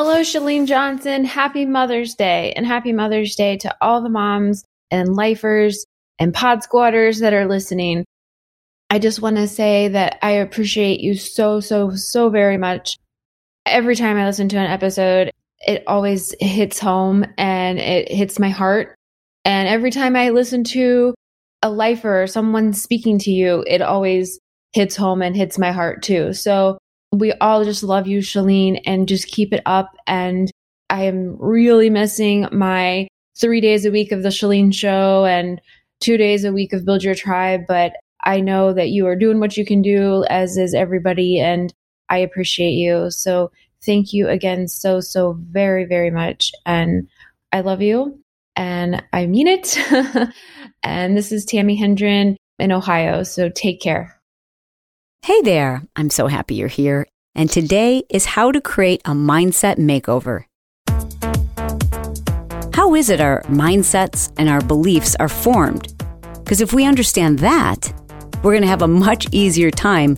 Hello, Chalene Johnson. Happy Mother's Day and happy Mother's Day to all the moms and lifers and pod squatters that are listening. I just want to say that I appreciate you so, so, so very much. Every time I listen to an episode, it always hits home and it hits my heart. And every time I listen to a lifer or someone speaking to you, it always hits home and hits my heart too. So we all just love you, Chalene, and just keep it up. And I am really missing my three days a week of the Chalene show and two days a week of Build Your Tribe. But I know that you are doing what you can do, as is everybody. And I appreciate you. So thank you again so, so very, very much. And I love you and I mean it. and this is Tammy Hendren in Ohio. So take care. Hey there. I'm so happy you're here. And today is how to create a mindset makeover. How is it our mindsets and our beliefs are formed? Because if we understand that, we're going to have a much easier time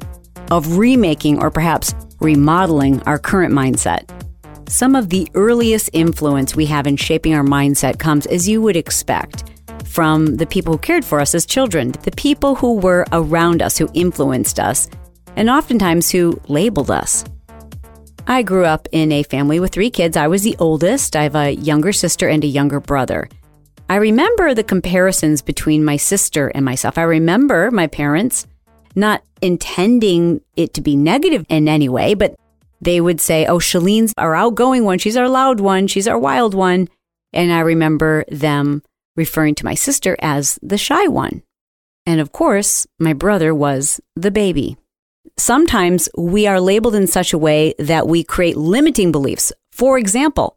of remaking or perhaps remodeling our current mindset. Some of the earliest influence we have in shaping our mindset comes, as you would expect, from the people who cared for us as children, the people who were around us, who influenced us, and oftentimes who labeled us. I grew up in a family with three kids. I was the oldest. I have a younger sister and a younger brother. I remember the comparisons between my sister and myself. I remember my parents not intending it to be negative in any way, but they would say, Oh, Chalene's our outgoing one. She's our loud one. She's our wild one. And I remember them referring to my sister as the shy one. And of course, my brother was the baby. Sometimes we are labeled in such a way that we create limiting beliefs. For example,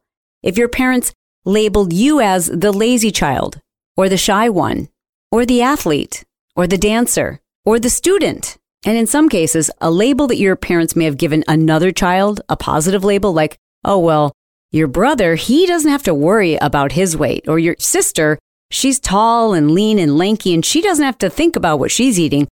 if your parents labeled you as the lazy child, or the shy one, or the athlete, or the dancer, or the student. And in some cases, a label that your parents may have given another child, a positive label like, oh, well, your brother, he doesn't have to worry about his weight. Or your sister, she's tall and lean and lanky and she doesn't have to think about what she's eating.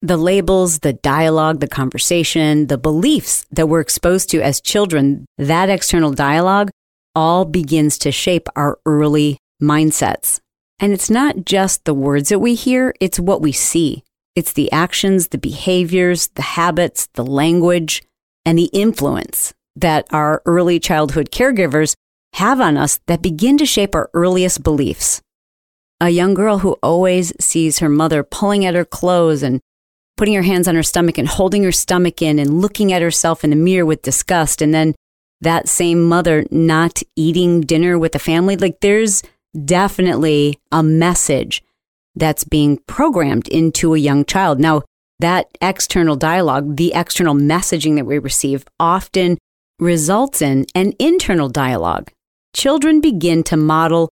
The labels, the dialogue, the conversation, the beliefs that we're exposed to as children, that external dialogue all begins to shape our early mindsets. And it's not just the words that we hear, it's what we see. It's the actions, the behaviors, the habits, the language, and the influence that our early childhood caregivers have on us that begin to shape our earliest beliefs. A young girl who always sees her mother pulling at her clothes and putting her hands on her stomach and holding her stomach in and looking at herself in the mirror with disgust, and then that same mother not eating dinner with the family. Like there's definitely a message that's being programmed into a young child. Now, that external dialogue, the external messaging that we receive, often results in an internal dialogue. Children begin to model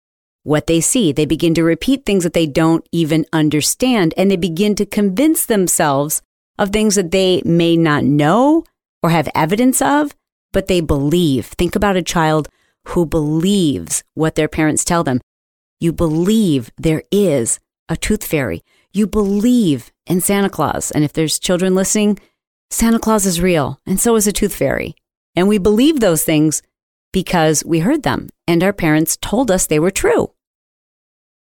what they see. They begin to repeat things that they don't even understand, and they begin to convince themselves of things that they may not know or have evidence of, but they believe. Think about a child who believes what their parents tell them. You believe there is a tooth fairy. You believe in Santa Claus. And if there's children listening, Santa Claus is real, and so is a tooth fairy. And we believe those things because we heard them and our parents told us they were true.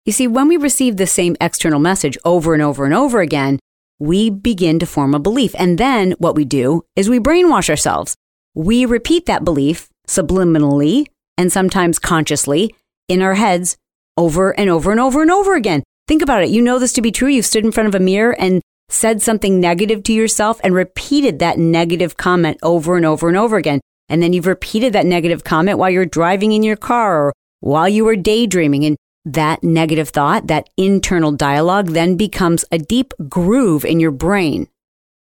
You see, when we receive the same external message over and over and over again, we begin to form a belief. And then what we do is we brainwash ourselves. We repeat that belief subliminally and sometimes consciously in our heads over and over and over and over again. Think about it. You know this to be true. You've stood in front of a mirror and said something negative to yourself and repeated that negative comment over and over and over again. And then you've repeated that negative comment while you're driving in your car or while you were daydreaming. And that negative thought, that internal dialogue then becomes a deep groove in your brain,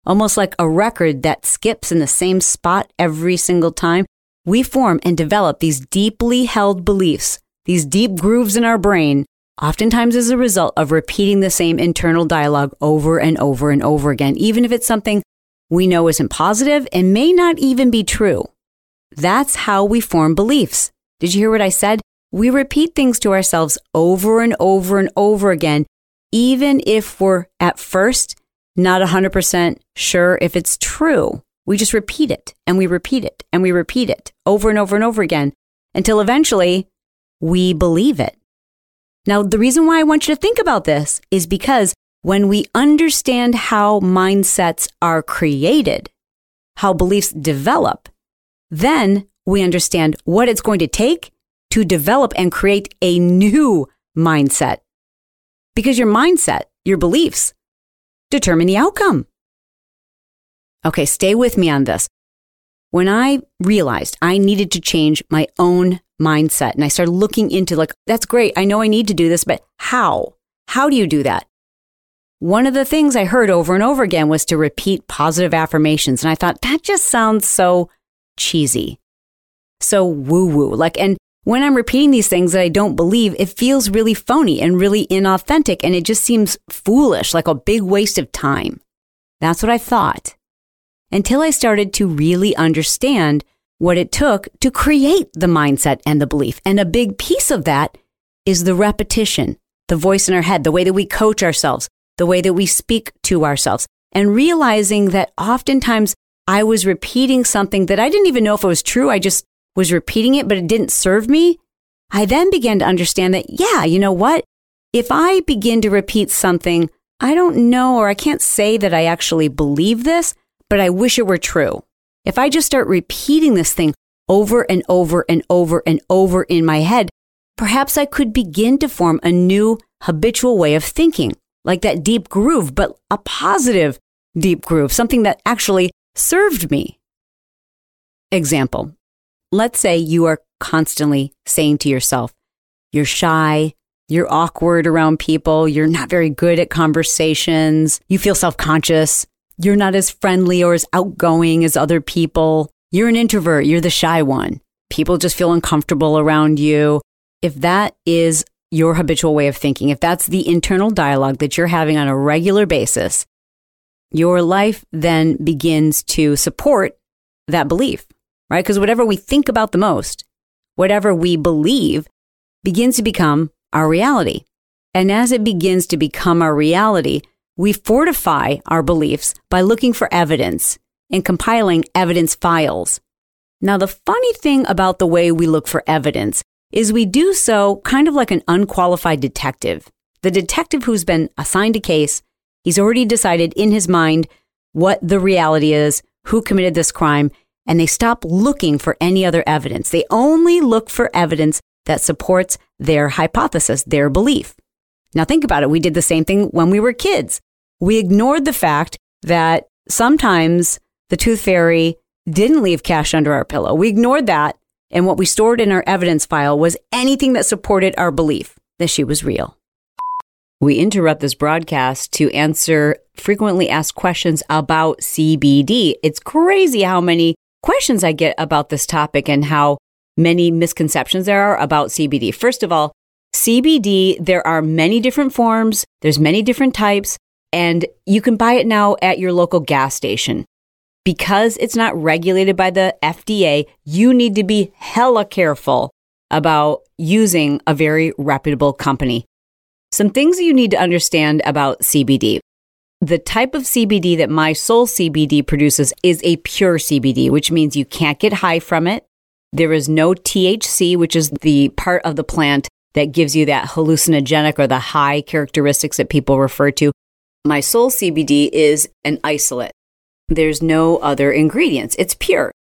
almost like a record that skips in the same spot every single time. we form and develop these deeply held beliefs, these deep grooves in our brain, oftentimes as a result of repeating the same internal dialogue over and over and over again, even if it's something we know isn't positive and may not even be true. That's how we form beliefs. Did you hear what I said? We repeat things to ourselves over and over and over again, even if we're at first not 100% sure if it's true. We just repeat it and we repeat it and we repeat it over and over and over again until eventually we believe it. Now, the reason why I want you to think about this is because when we understand how mindsets are created, how beliefs develop, then we understand what it's going to take to develop and create a new mindset. Because your mindset, your beliefs, determine the outcome. Okay, stay with me on this. When I realized I needed to change my own mindset and I started looking into like, that's great. I know I need to do this, but how? How do you do that? One of the things I heard over and over again was to repeat positive affirmations. And I thought that just sounds so cheesy, so woo woo. Like, and when I'm repeating these things that I don't believe, it feels really phony and really inauthentic. And it just seems foolish, like a big waste of time. That's what I thought until I started to really understand what it took to create the mindset and the belief. And a big piece of that is the repetition, the voice in our head, the way that we coach ourselves, the way that we speak to ourselves, and realizing that oftentimes I was repeating something that I didn't even know if it was true. I just was repeating it, but it didn't serve me. I then began to understand that, yeah, you know what? If I begin to repeat something, I don't know, or I can't say that I actually believe this, but I wish it were true. If I just start repeating this thing over and over and over and over in my head, perhaps I could begin to form a new habitual way of thinking, like that deep groove, but a positive deep groove, something that actually served me. Example Let's say you are constantly saying to yourself, you're shy, you're awkward around people, you're not very good at conversations, you feel self conscious, you're not as friendly or as outgoing as other people, you're an introvert, you're the shy one. People just feel uncomfortable around you. If that is your habitual way of thinking, if that's the internal dialogue that you're having on a regular basis, your life then begins to support that belief right? Because whatever we think about the most, whatever we believe, begins to become our reality. And as it begins to become our reality, we fortify our beliefs by looking for evidence and compiling evidence files. Now, the funny thing about the way we look for evidence is we do so kind of like an unqualified detective. The detective who's been assigned a case, he's already decided in his mind what the reality is, who committed this crime, and they stop looking for any other evidence. They only look for evidence that supports their hypothesis, their belief. Now, think about it. We did the same thing when we were kids. We ignored the fact that sometimes the tooth fairy didn't leave cash under our pillow. We ignored that. And what we stored in our evidence file was anything that supported our belief that she was real. We interrupt this broadcast to answer frequently asked questions about CBD. It's crazy how many questions I get about this topic and how many misconceptions there are about CBD. First of all, CBD, there are many different forms, there's many different types, and you can buy it now at your local gas station. Because it's not regulated by the FDA, you need to be hella careful about using a very reputable company. Some things you need to understand about CBD. The type of CBD that My Soul CBD produces is a pure CBD, which means you can't get high from it. There is no THC, which is the part of the plant that gives you that hallucinogenic or the high characteristics that people refer to. My Soul CBD is an isolate. There's no other ingredients. It's pure.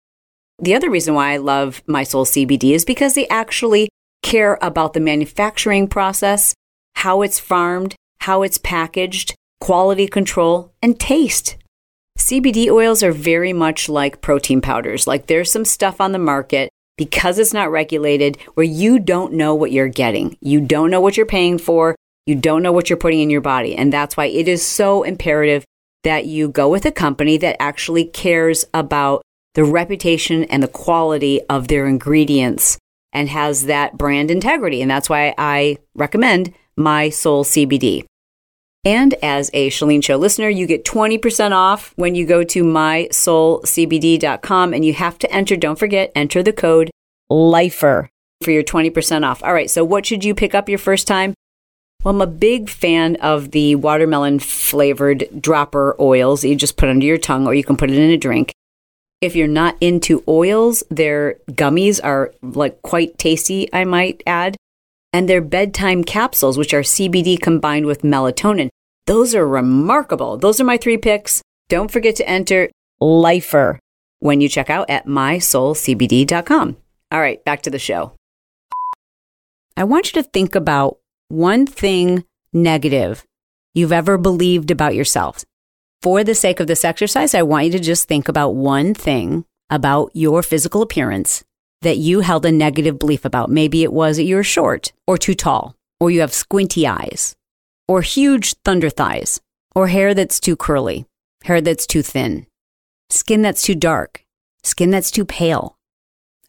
The other reason why I love My Soul CBD is because they actually care about the manufacturing process, how it's farmed, how it's packaged, quality control, and taste. CBD oils are very much like protein powders. Like there's some stuff on the market because it's not regulated where you don't know what you're getting. You don't know what you're paying for. You don't know what you're putting in your body. And that's why it is so imperative that you go with a company that actually cares about the reputation and the quality of their ingredients and has that brand integrity. And that's why I recommend My Soul CBD. And as a Chalene Show listener, you get 20% off when you go to mysoulcbd.com and you have to enter, don't forget, enter the code LIFER for your 20% off. All right, so what should you pick up your first time? Well, I'm a big fan of the watermelon flavored dropper oils that you just put under your tongue or you can put it in a drink. If you're not into oils, their gummies are like quite tasty, I might add. And their bedtime capsules, which are CBD combined with melatonin. Those are remarkable. Those are my three picks. Don't forget to enter LIFER when you check out at mysoulcbd.com. All right, back to the show. I want you to think about one thing negative you've ever believed about yourself. For the sake of this exercise, I want you to just think about one thing about your physical appearance that you held a negative belief about. Maybe it was that you're short or too tall, or you have squinty eyes, or huge thunder thighs, or hair that's too curly, hair that's too thin, skin that's too dark, skin that's too pale,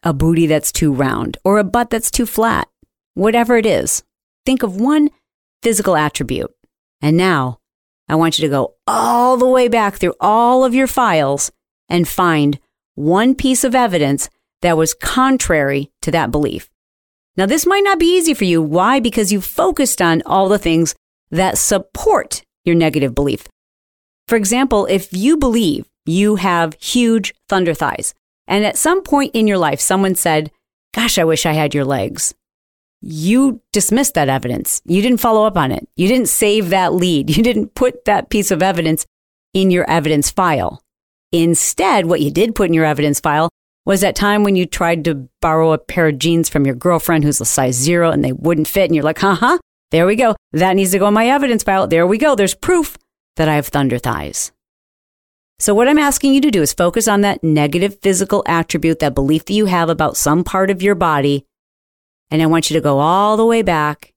a booty that's too round, or a butt that's too flat. Whatever it is, think of one physical attribute. And now I want you to go all the way back through all of your files and find one piece of evidence that was contrary to that belief. Now, this might not be easy for you. Why? Because you focused on all the things that support your negative belief. For example, if you believe you have huge thunder thighs, and at some point in your life, someone said, Gosh, I wish I had your legs you dismissed that evidence. You didn't follow up on it. You didn't save that lead. You didn't put that piece of evidence in your evidence file. Instead, what you did put in your evidence file was that time when you tried to borrow a pair of jeans from your girlfriend who's a size zero and they wouldn't fit. And you're like, huh, huh, there we go. That needs to go in my evidence file. There we go. There's proof that I have thunder thighs. So, what I'm asking you to do is focus on that negative physical attribute, that belief that you have about some part of your body and I want you to go all the way back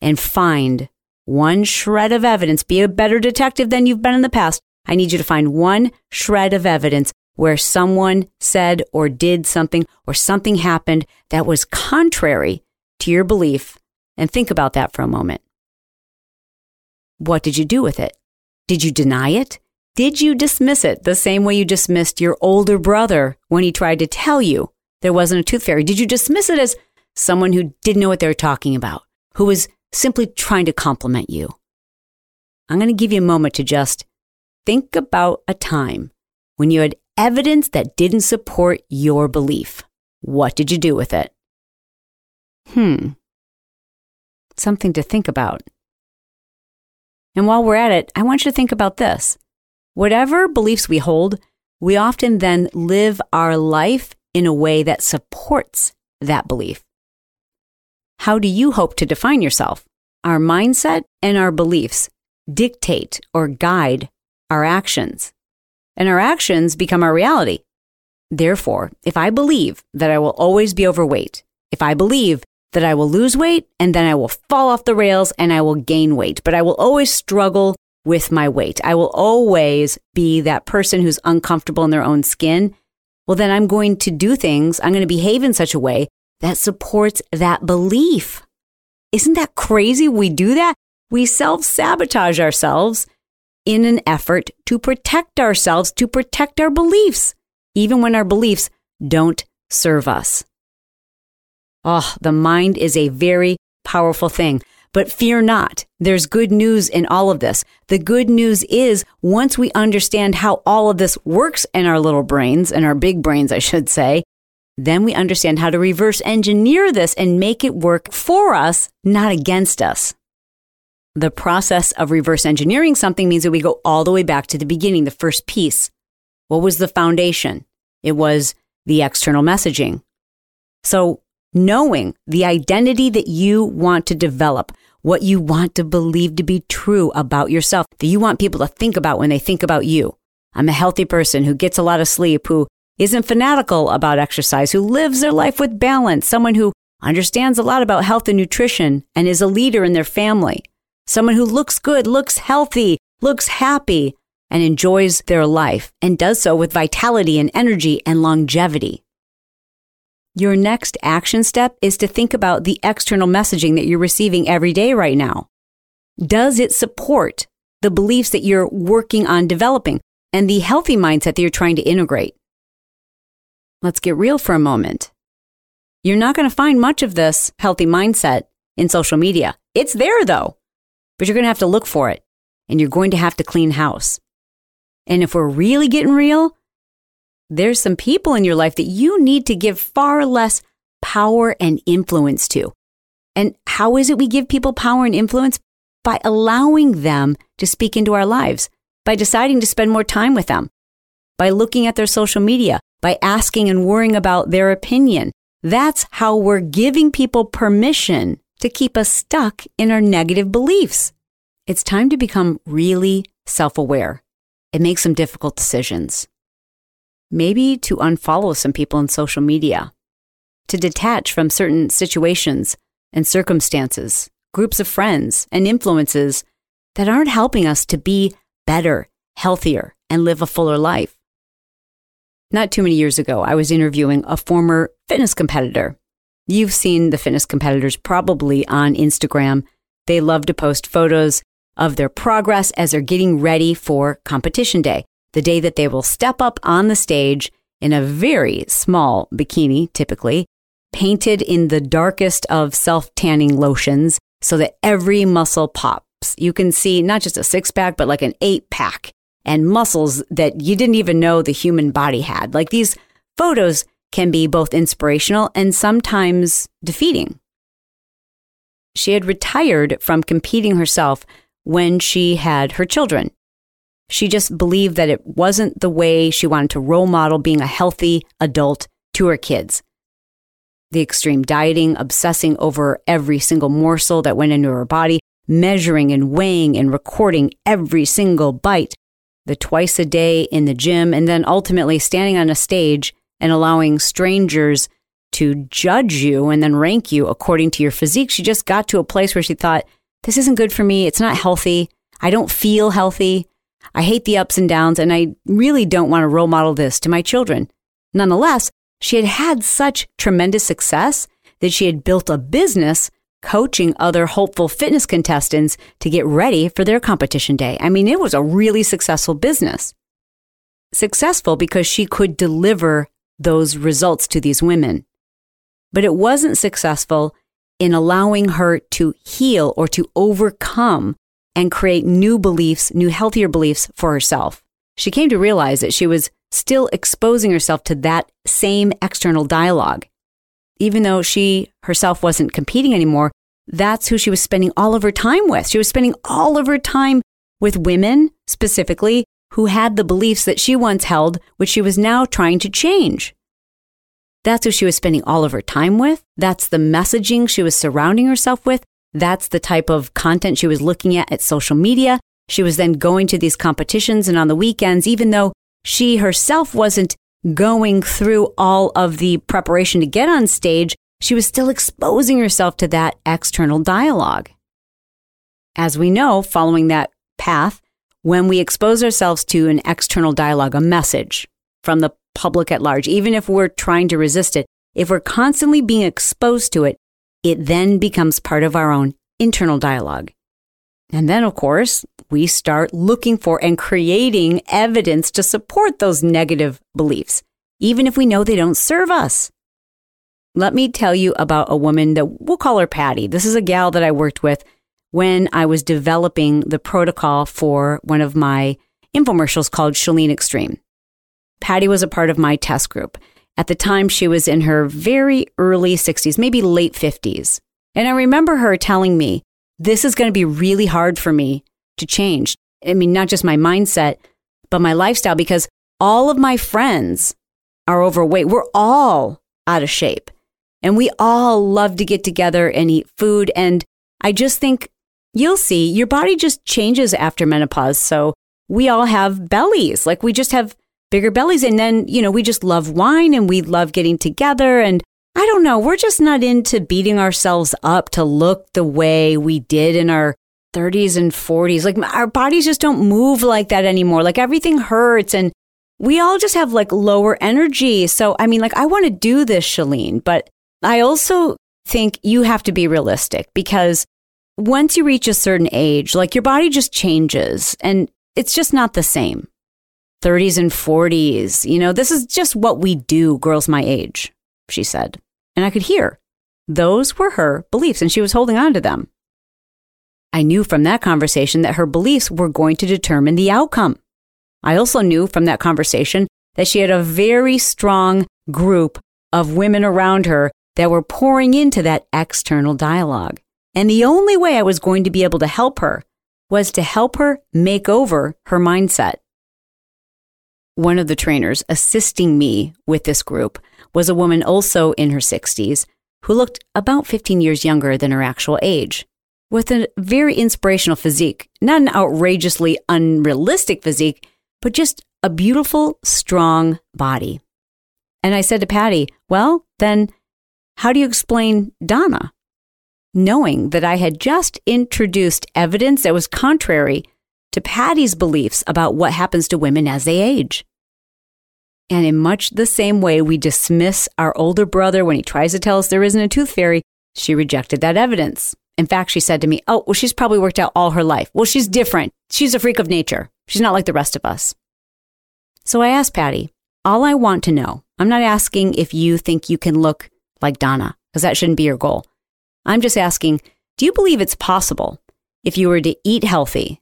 and find one shred of evidence. Be a better detective than you've been in the past. I need you to find one shred of evidence where someone said or did something or something happened that was contrary to your belief. And think about that for a moment. What did you do with it? Did you deny it? Did you dismiss it the same way you dismissed your older brother when he tried to tell you there wasn't a tooth fairy? Did you dismiss it as someone who didn't know what they were talking about, who was simply trying to compliment you. I'm going to give you a moment to just think about a time when you had evidence that didn't support your belief. What did you do with it? Hmm. Something to think about. And while we're at it, I want you to think about this. Whatever beliefs we hold, we often then live our life in a way that supports that belief. How do you hope to define yourself? Our mindset and our beliefs dictate or guide our actions, and our actions become our reality. Therefore, if I believe that I will always be overweight, if I believe that I will lose weight and then I will fall off the rails and I will gain weight, but I will always struggle with my weight. I will always be that person who's uncomfortable in their own skin. Well, then I'm going to do things, I'm going to behave in such a way that supports that belief. Isn't that crazy? We do that. We self sabotage ourselves in an effort to protect ourselves, to protect our beliefs, even when our beliefs don't serve us. Oh, the mind is a very powerful thing. But fear not. There's good news in all of this. The good news is once we understand how all of this works in our little brains, in our big brains, I should say, then we understand how to reverse engineer this and make it work for us, not against us. The process of reverse engineering something means that we go all the way back to the beginning, the first piece. What was the foundation? It was the external messaging. So, knowing the identity that you want to develop, what you want to believe to be true about yourself, that you want people to think about when they think about you. I'm a healthy person who gets a lot of sleep, who isn't fanatical about exercise, who lives their life with balance, someone who understands a lot about health and nutrition and is a leader in their family, someone who looks good, looks healthy, looks happy. and enjoys their life and does so with vitality and energy and longevity. Your next action step is to think about the external messaging that you're receiving every day right now. Does it support the beliefs that you're working on developing and the healthy mindset that you're trying to integrate? Let's get real for a moment. You're not going to find much of this healthy mindset in social media. It's there though, but you're going to have to look for it and you're going to have to clean house. And if we're really getting real, there's some people in your life that you need to give far less power and influence to. And how is it we give people power and influence? By allowing them to speak into our lives, by deciding to spend more time with them, by looking at their social media, by asking and worrying about their opinion. That's how we're giving people permission to keep us stuck in our negative beliefs. It's time to become really self aware and make some difficult decisions. Maybe to unfollow some people on social media, to detach from certain situations and circumstances, groups of friends, and influences that aren't helping us to be better, healthier, and live a fuller life. Not too many years ago, I was interviewing a former fitness competitor. You've seen the fitness competitors probably on Instagram. They love to post photos of their progress as they're getting ready for competition day, the day that they will step up on the stage in a very small bikini, typically, painted in the darkest of self tanning lotions so that every muscle pops. You can see not just a six pack, but like an eight pack and muscles that you didn't even know the human body had. Like these photos can be both inspirational and sometimes defeating. She had retired from competing herself when she had her children. She just believed that it wasn't the way she wanted to role model being a healthy adult to her kids. The extreme dieting, obsessing over every single morsel that went into her body, measuring and weighing and recording every single bite, the twice a day in the gym, and then ultimately standing on a stage and allowing strangers to judge you and then rank you according to your physique. She just got to a place where she thought, this isn't good for me. It's not healthy. I don't feel healthy. I hate the ups and downs, and I really don't want to role model this to my children. Nonetheless, she had had such tremendous success that she had built a business coaching other hopeful fitness contestants to get ready for their competition day. I mean, it was a really successful business. Successful because she could deliver those results to these women. But it wasn't successful in allowing her to heal or to overcome and create new beliefs, new healthier beliefs for herself. She came to realize that she was still exposing herself to that same external dialogue. Even though she herself wasn't competing anymore, that's who she was spending all of her time with. She was spending all of her time with women specifically who had the beliefs that she once held, which she was now trying to change. That's who she was spending all of her time with. That's the messaging she was surrounding herself with. That's the type of content she was looking at at social media. She was then going to these competitions and on the weekends, even though she herself wasn't going through all of the preparation to get on stage, she was still exposing herself to that external dialogue. As we know, following that path, when we expose ourselves to an external dialogue, a message from the public at large, even if we're trying to resist it, if we're constantly being exposed to it, it then becomes part of our own internal dialogue. And then, of course, we start looking for and creating evidence to support those negative beliefs, even if we know they don't serve us. Let me tell you about a woman that we'll call her Patty. This is a gal that I worked with when I was developing the protocol for one of my infomercials called ChaLEAN Extreme. Patty was a part of my test group. At the time, she was in her very early 60s, maybe late 50s. And I remember her telling me, this is going to be really hard for me to change. I mean, not just my mindset, but my lifestyle, because all of my friends are overweight. We're all out of shape. And we all love to get together and eat food. And I just think you'll see your body just changes after menopause. So we all have bellies. Like we just have bigger bellies. And then, you know, we just love wine and we love getting together. And I don't know, we're just not into beating ourselves up to look the way we did in our 30s and 40s. Like our bodies just don't move like that anymore. Like everything hurts and we all just have like lower energy. So, I mean, like I want to do this, Chalene, but I also think you have to be realistic because once you reach a certain age, like your body just changes and it's just not the same. 30s and 40s, you know, this is just what we do, girls my age, she said. And I could hear those were her beliefs and she was holding on to them. I knew from that conversation that her beliefs were going to determine the outcome. I also knew from that conversation that she had a very strong group of women around her that were pouring into that external dialogue. And the only way I was going to be able to help her was to help her make over her mindset. One of the trainers assisting me with this group was a woman also in her 60s who looked about 15 years younger than her actual age, with a very inspirational physique. Not an outrageously unrealistic physique, but just a beautiful, strong body. And I said to Patty, Well, then how do you explain Donna? Knowing that I had just introduced evidence that was contrary to Patty's beliefs about what happens to women as they age. And in much the same way we dismiss our older brother when he tries to tell us there isn't a tooth fairy, she rejected that evidence. In fact, she said to me, Oh, well, she's probably worked out all her life. Well, she's different. She's a freak of nature. She's not like the rest of us. So I asked Patty, All I want to know, I'm not asking if you think you can look like Donna, because that shouldn't be your goal. I'm just asking, do you believe it's possible if you were to eat healthy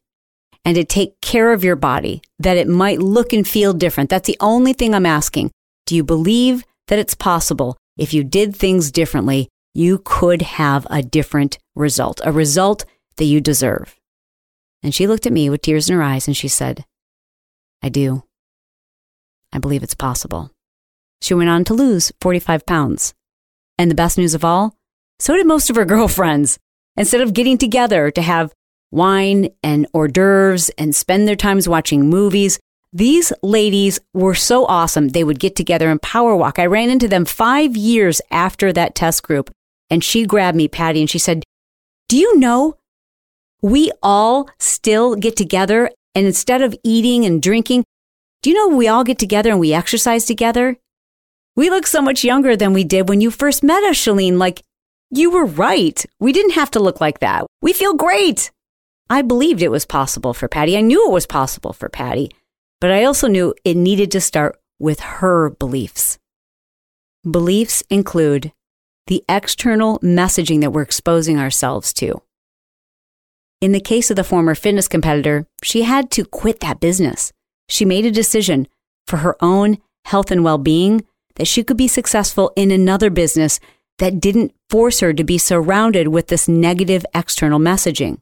and to take care of your body that it might look and feel different? That's the only thing I'm asking. Do you believe that it's possible if you did things differently, you could have a different result, a result that you deserve? And she looked at me with tears in her eyes and she said, I do. I believe it's possible. She went on to lose 45 pounds. And the best news of all, so did most of her girlfriends. Instead of getting together to have wine and hors d'oeuvres and spend their times watching movies, these ladies were so awesome. They would get together and power walk. I ran into them five years after that test group, and she grabbed me, Patty, and she said, Do you know we all still get together and instead of eating and drinking, do you know we all get together and we exercise together? We look so much younger than we did when you first met us, Chalene. Like, you were right. We didn't have to look like that. We feel great. I believed it was possible for Patty. I knew it was possible for Patty, but I also knew it needed to start with her beliefs. Beliefs include the external messaging that we're exposing ourselves to. In the case of the former fitness competitor, she had to quit that business. She made a decision for her own health and well being that she could be successful in another business that didn't force her to be surrounded with this negative external messaging.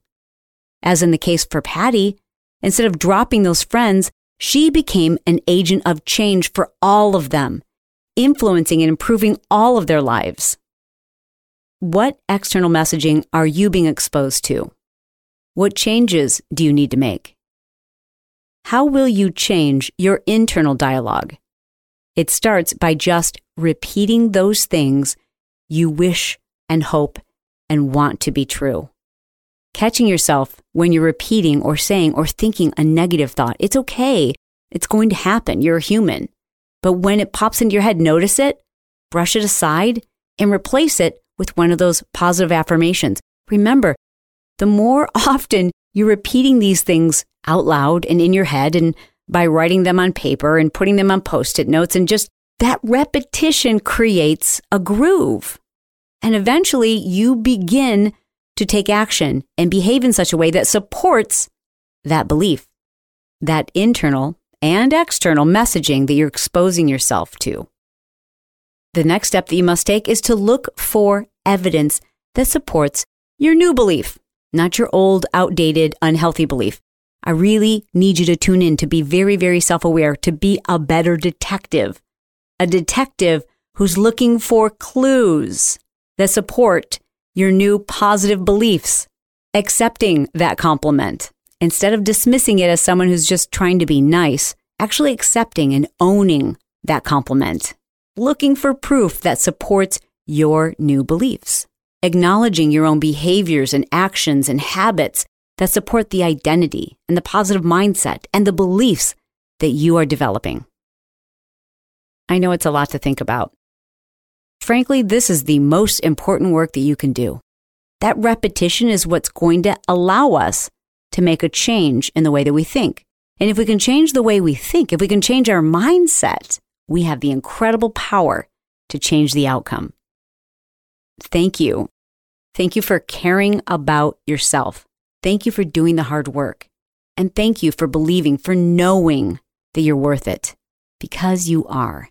As in the case for Patty, instead of dropping those friends, she became an agent of change for all of them, influencing and improving all of their lives. What external messaging are you being exposed to? What changes do you need to make? How will you change your internal dialogue? It starts by just repeating those things you wish and hope and want to be true. Catching yourself when you're repeating or saying or thinking a negative thought. It's okay. It's going to happen. You're a human. But when it pops into your head, notice it, brush it aside, and replace it with one of those positive affirmations. Remember, the more often you're repeating these things out loud and in your head and by writing them on paper and putting them on post it notes and just that repetition creates a groove. And eventually you begin to take action and behave in such a way that supports that belief, that internal and external messaging that you're exposing yourself to. The next step that you must take is to look for evidence that supports your new belief, not your old, outdated, unhealthy belief. I really need you to tune in to be very, very self aware, to be a better detective a detective who's looking for clues that support your new positive beliefs, accepting that compliment instead of dismissing it as someone who's just trying to be nice, actually accepting and owning that compliment, looking for proof that supports your new beliefs, acknowledging your own behaviors and actions and habits that support the identity and the positive mindset and the beliefs that you are developing. I know it's a lot to think about. Frankly, this is the most important work that you can do. That repetition is what's going to allow us to make a change in the way that we think. And if we can change the way we think, if we can change our mindset, we have the incredible power to change the outcome. Thank you. Thank you for caring about yourself. Thank you for doing the hard work. And thank you for believing, for knowing that you're worth it, because you are.